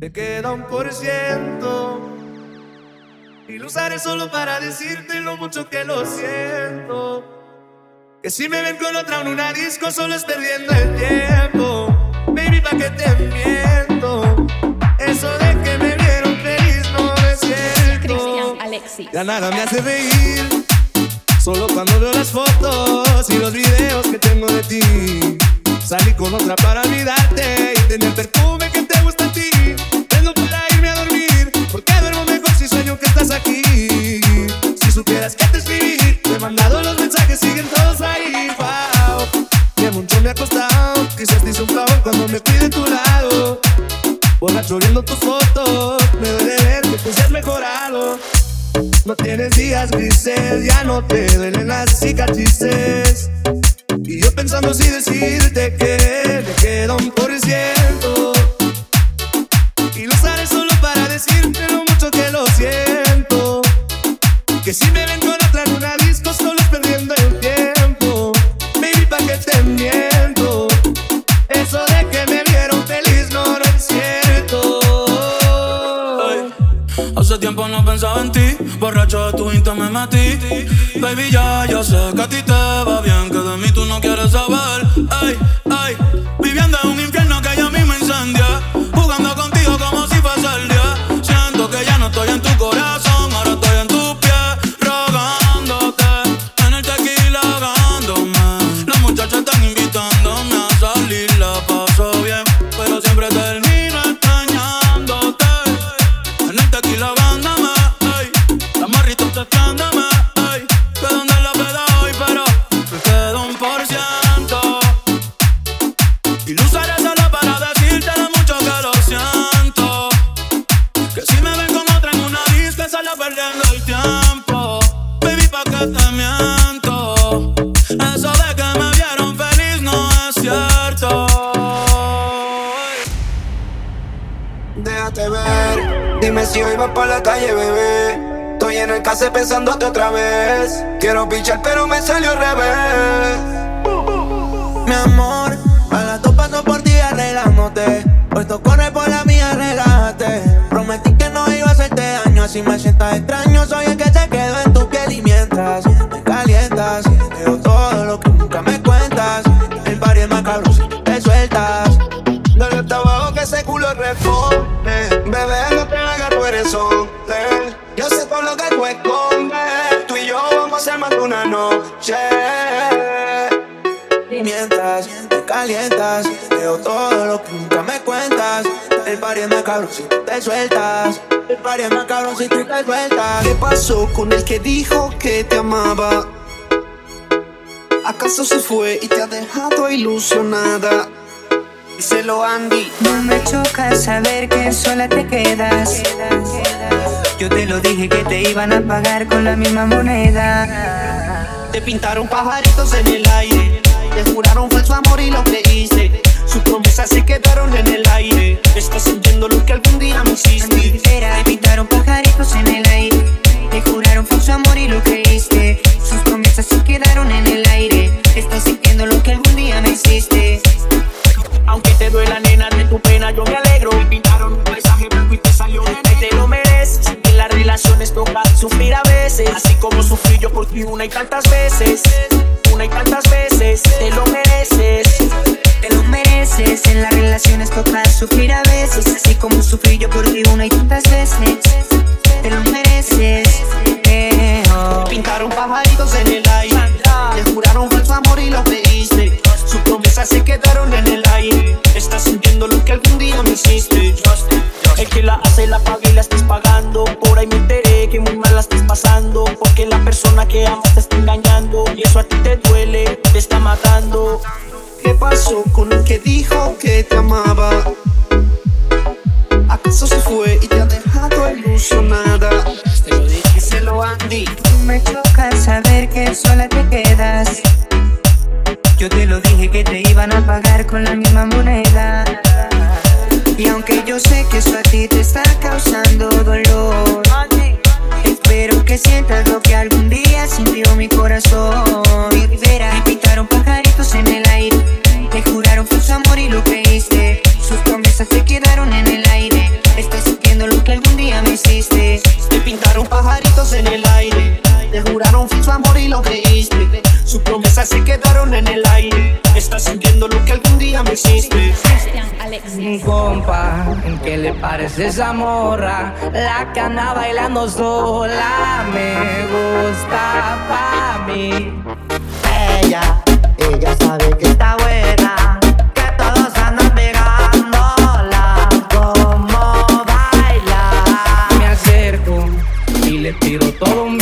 Me queda un por ciento. Y lo usaré solo para decirte lo mucho que lo siento. Que si me ven con otra en una disco, solo es perdiendo el tiempo. Baby, pa' que te miento. Eso de que me vieron feliz no es cierto. Ya nada me hace reír. Solo cuando veo las fotos y los videos que tengo de ti. Salí con otra para olvidarte y tener perfume que aquí. Si supieras que te escribí, te he mandado los mensajes, siguen todos ahí. Wow, que mucho me ha costado. Quizás te hice un favor cuando me fui de tu lado. Borracho viendo tus fotos, me duele ver que tú seas mejorado. No tienes días grises, ya no te duelen las cicatrices. Y yo pensando si decirte que me queda un Baby, ya, ya sé que pensándote otra vez. Quiero pichar, pero me salió al revés. Mi amor, a las dos paso por ti arreglándote. Puesto corre por la mía, relájate. Prometí que no iba a hacerte daño, así me sientas extraño. Soy el que se quedó en tu piel y mientras me calientas, veo todo lo que nunca me cuentas. El barrio es más cabrón si tú te sueltas. Dale hasta abajo que ese culo responde. Bebé, no te hagas, tú eres. Yo sé por lo que tú escondes. Tú y yo vamos a ser más de una noche. Y mientras te calientas, veo todo lo que nunca me cuentas. El party es más cabrón si tú te sueltas. El party es más cabrón si tú te sueltas. ¿Qué pasó con el que dijo que te amaba? ¿Acaso se fue y te ha dejado ilusionada? Díselo Andy. No me choca saber que sola te quedas. Yo te lo dije que te iban a pagar con la misma moneda. Te pintaron pajaritos en el aire. Te juraron falso amor y lo creíste. Sus promesas se quedaron en el aire. Estás sintiendo lo que algún día me hiciste. Te pintaron pajaritos en el aire. Te juraron falso amor y lo creíste. Sus promesas se quedaron en el aire. Estás sintiendo lo que algún día me hiciste. Aunque te duela, nena, de tu pena yo me alegro. Veces. Así como sufrí yo por ti una y tantas veces. Una y tantas veces. Te lo mereces. Te lo mereces. En las relaciones toca sufrir a veces. Así como sufrí yo por ti una y tantas veces. Te lo mereces. Eh, oh. Pintaron pajaritos en el aire. Te juraron falso amor y lo creíste. Sus promesas se quedaron en el aire. Estás sintiendo lo que algún día me hiciste. El que la hace la paga y la estés pagando. Por ahí me pasando. Porque la persona que amas te está engañando. Y eso a ti te duele, te está matando. ¿Qué pasó con el que dijo que te amaba? ¿Acaso se fue y te ha dejado ilusionada? Te lo dije, díselo Andy. No me choca saber que sola te quedas. Yo te lo dije que te iban a pagar con la misma moneda. Y aunque yo sé que eso a ti te está causando dolor, Espero que sientas lo que algún día sintió mi corazón. Verás, me pintaron pajaritos en el aire. Te juraron tu amor y lo creíste. Sus promesas se quedaron en el aire. Estás sintiendo lo que algún día me hiciste. Te pintaron pajaritos en el aire. Te juraron su amor y lo creíste. Sus promesas se quedaron en el aire. Estás sintiendo lo que algún ya me hiciste. Compa, ¿qué le parece esa morra? La cana bailando sola me gusta pa' mí. Ella, ella sabe que está buena, que todos andan pegándola. ¿Cómo baila? Me acerco y le tiro todo un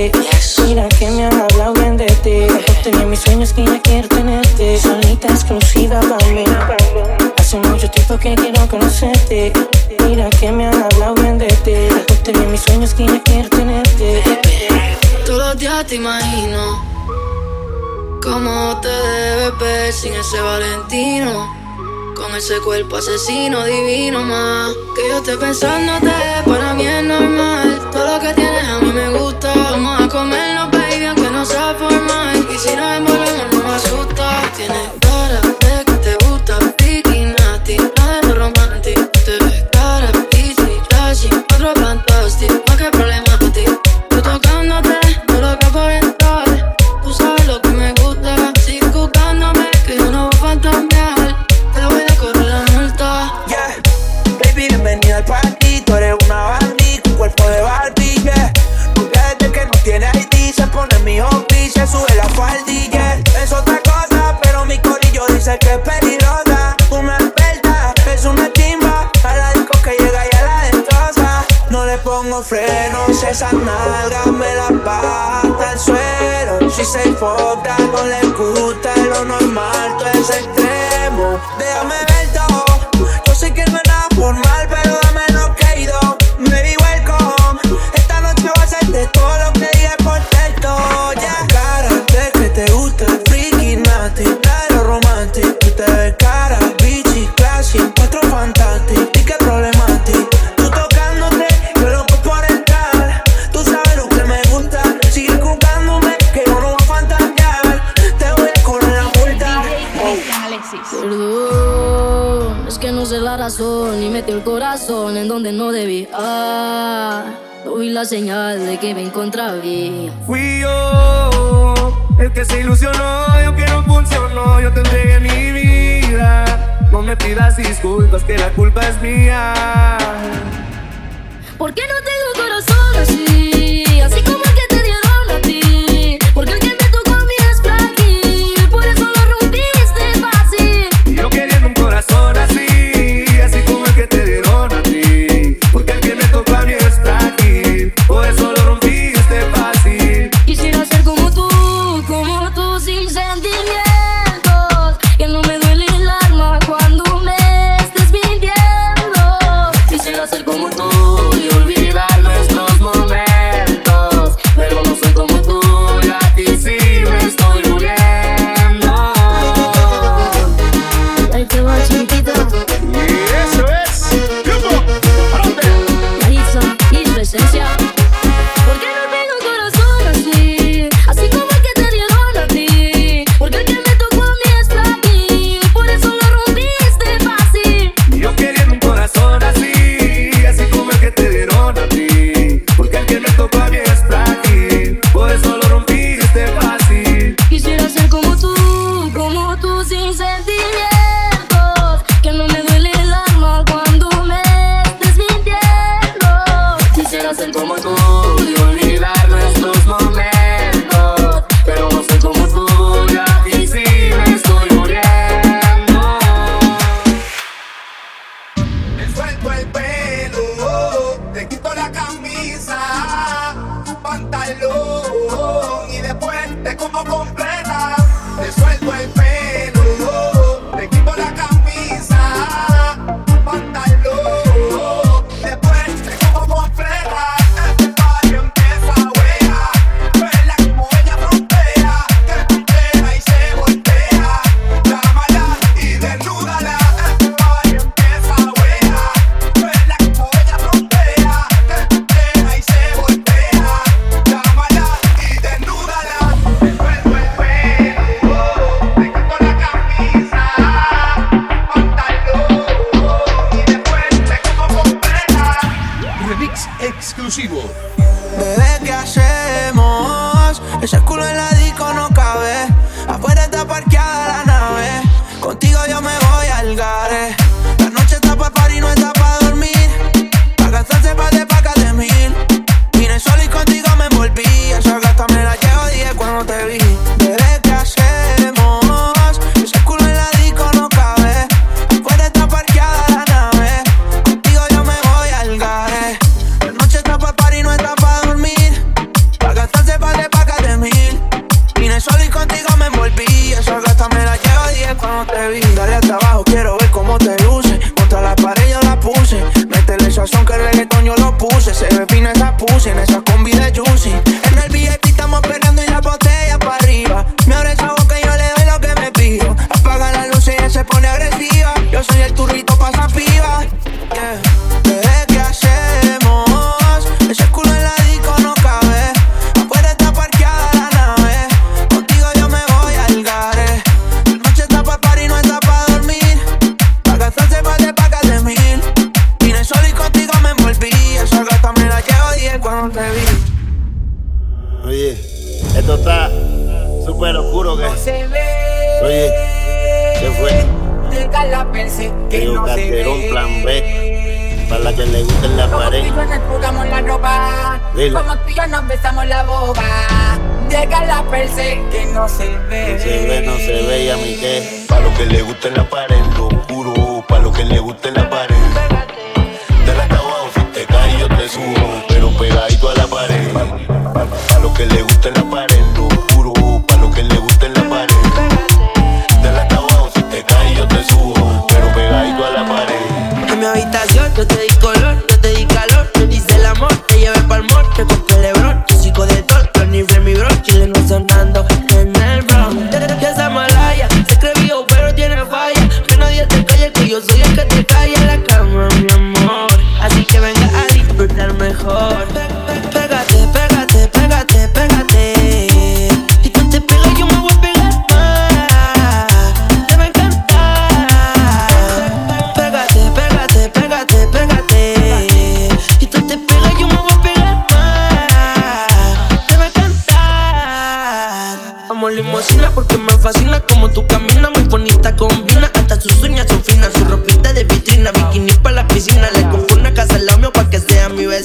Mira que me han hablado bien de ti. Tenía mis sueños que ya quiero tenerte. Solita exclusiva para mí. Hace mucho tiempo que quiero conocerte. Mira que me han hablado bien de ti. Tenía mis sueños que ya quiero tenerte. Todos los días te imagino. Cómo te debes ver sin ese Valentino. Con ese cuerpo asesino divino más. Que yo esté pensándote para mí es normal. Todo lo que tienes a mí me gusta. Vamos a comernos, baby, aunque no sea formal. Y si no es friend. señal de que me encontrabía. Fui yo el que se ilusionó, yo que no funcionó, yo te entregué mi vida. No me pidas disculpas, que la culpa es mía. ¿Por qué no tengo que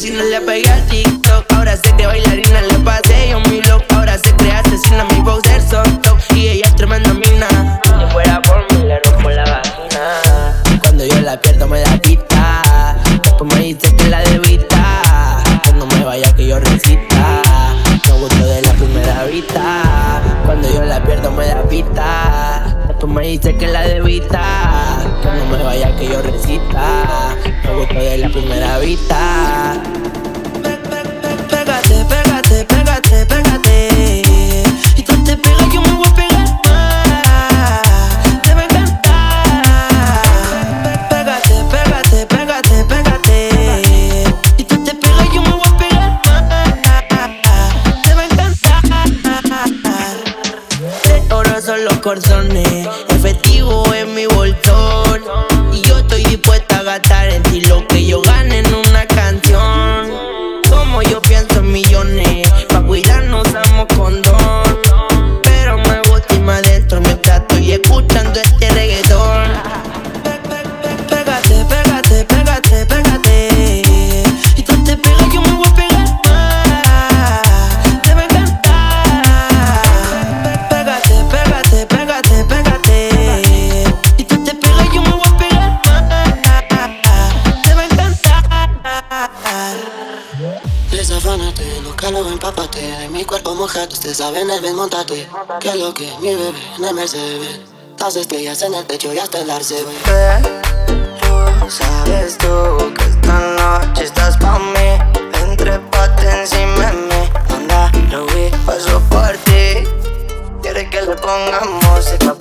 seen the leper, lo de la primera vista. Pégate, pégate, pégate, pégate. Y tú te pegas, yo me voy a pegar más. Te va a encantar. Pégate, pégate, pégate, pégate. Y tú te pegas, yo me voy a pegar más. Te va a encantar. De oro son los cordones, efectivo en mi bolsón. Y yo estoy dispuesto hack, ustedes saben el bien montate. Que lo que mi bebé no me se ve. Las estrellas en el techo y hasta el arce Pero sabes tú que esta noche estás pa' mí. Entre pate encima de mí. Anda, lo vi, paso por ti. Quiere que le pongamos música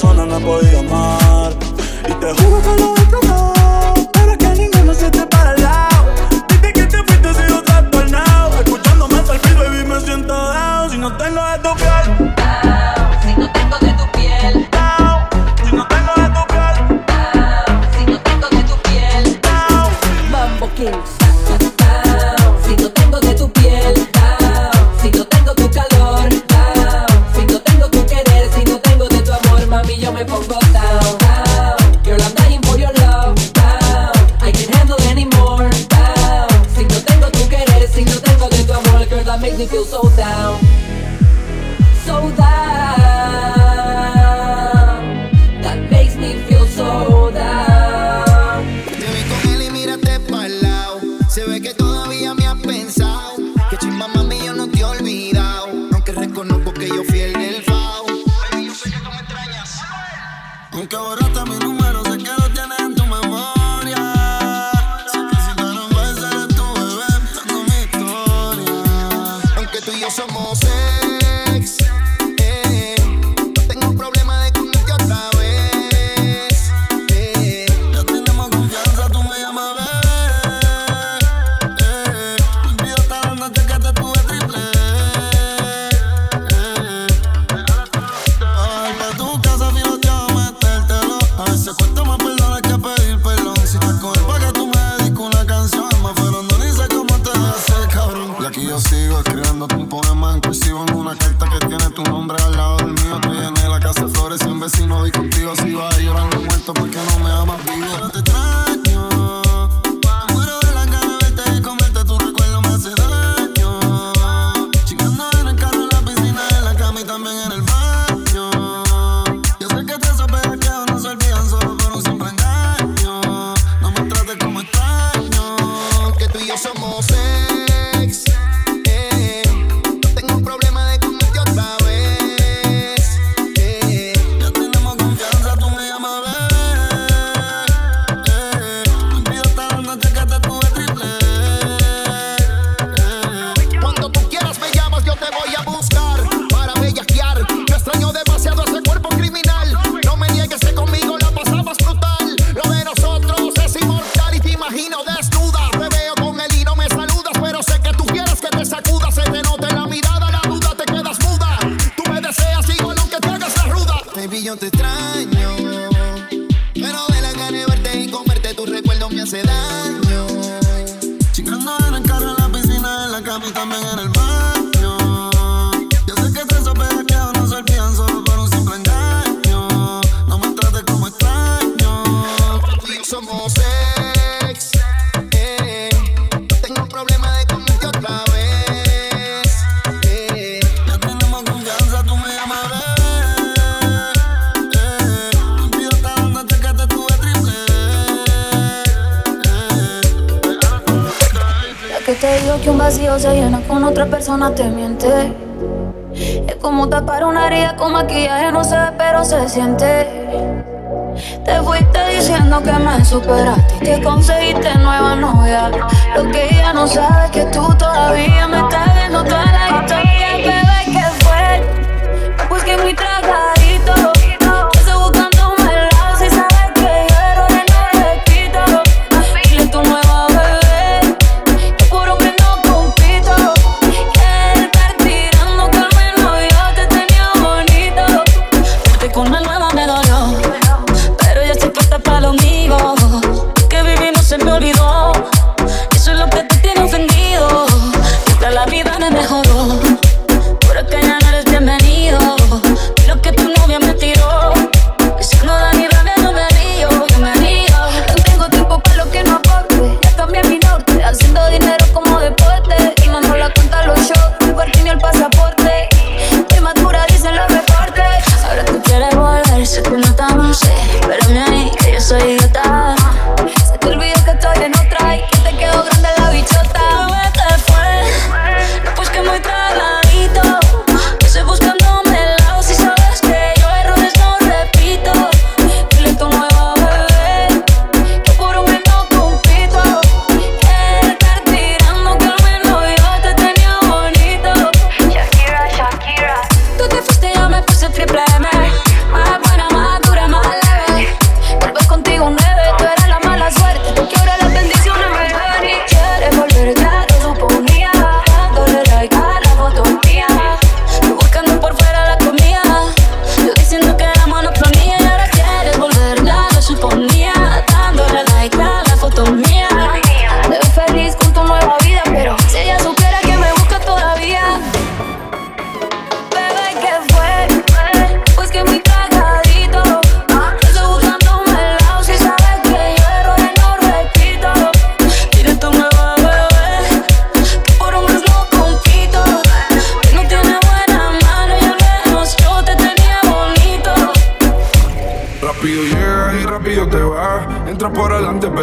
persona no he podido amar. Y te juro que lo he tratado, pero es que ninguno se te para al lado. Que te fuiste sigo trastornado. Escuchándome hasta el fin, baby, me siento down. Si no tengo de tu piel, go borrar falsedad. se llena con otra persona, te miente. Es como tapar una herida con maquillaje, no se ve, pero se siente. Te fuiste diciendo que me superaste que conseguiste nueva novia. Lo que ella no sabe es que tú todavía me estás.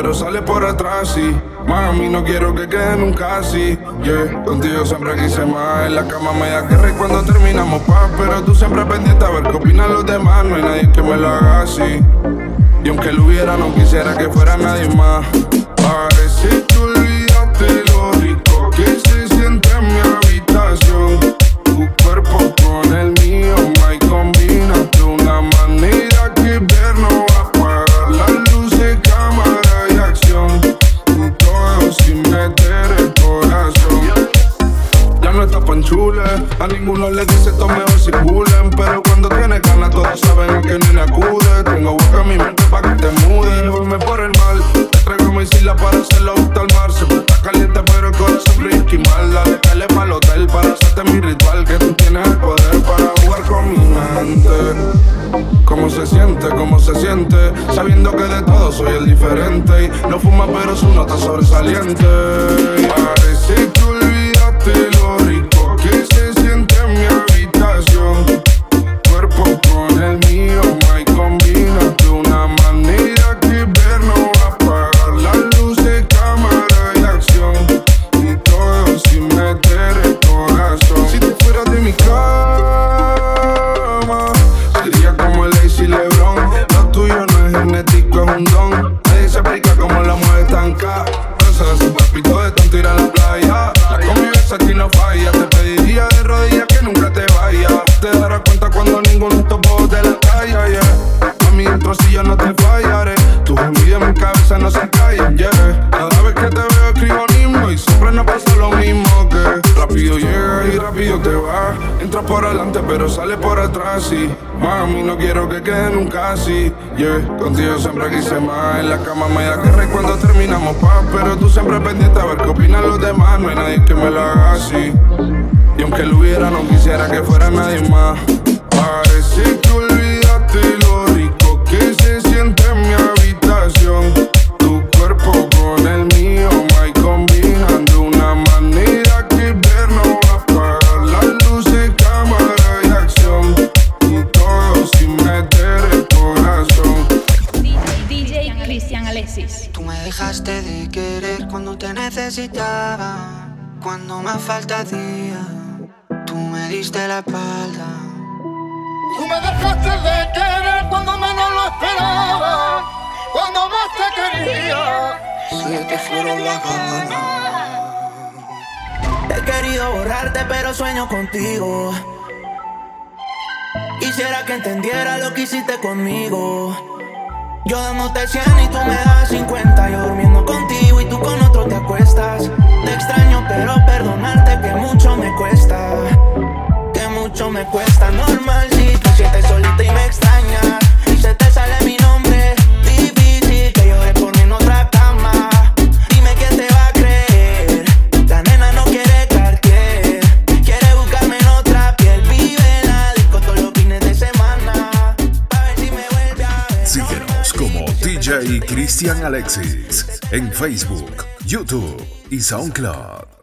pero sale por atrás y Mami, no quiero que quede nunca así, yeah Contigo siempre quise más, en la cama me da guerra y cuando terminamos paz Pero tú siempre pendiente a ver qué opinan los demás, no hay nadie que me lo haga así. Y aunque lo hubiera no quisiera que fuera nadie más. Parece que olvidaste lo rico que se siente en mi habitación Tu cuerpo con el mío, my combinaste una manera A ninguno le dice esto mejor si pulen. Pero cuando tiene ganas, todos saben que ni le acude. Tengo hueca en mi mente para que te mude. Hoy me por el mal. Te traigo mi isla para hacerlo gusta al mar. Se está caliente, pero el corazón Ricky mal. Dale, dale para el hotel para hacerte mi ritual. Que tú tienes el poder para jugar con mi mente. ¿Cómo se siente? ¿Cómo se siente? Sabiendo que de todo soy el diferente. y No fuma, pero su nota sobresaliente. Ay, no se callan, yeah. Cada vez que te veo escribo un y siempre nos pasa lo mismo que rápido llegas y rápido te vas. Entras por adelante pero sales por atrás y mami no quiero que quede nunca así, yeah. Contigo siempre quise más, en la cama me da guerra y cuando terminamos paz, pero tú siempre pendiente a ver qué opinan los demás, no hay nadie que me lo haga así. Y aunque lo hubiera no quisiera que fuera nadie más. Parece que necesitaba cuando más falta hacía. Tú me diste la espalda. Tú me dejaste de querer cuando menos lo esperaba, cuando más te quería. Se te fueron las ganas. He querido borrarte, pero sueño contigo. Quisiera que entendiera lo que hiciste conmigo. Yo dándote 100 y tú me das 50. Yo durmiendo con te acuestas. Te extraño, pero perdonarte que mucho me cuesta. Que mucho me cuesta. Normal si tú sientes solita y me extrañas. Y se te sale mi nombre. Difícil que llore por mí en otra cama. Dime quién te va a creer. La nena no quiere Cartier. Quiere buscarme en otra piel. Vive la disco todos los fines de semana. Pa' ver si me vuelve a ver. Síguenos como DJ Cristian Alexis en Facebook, YouTube y SoundCloud.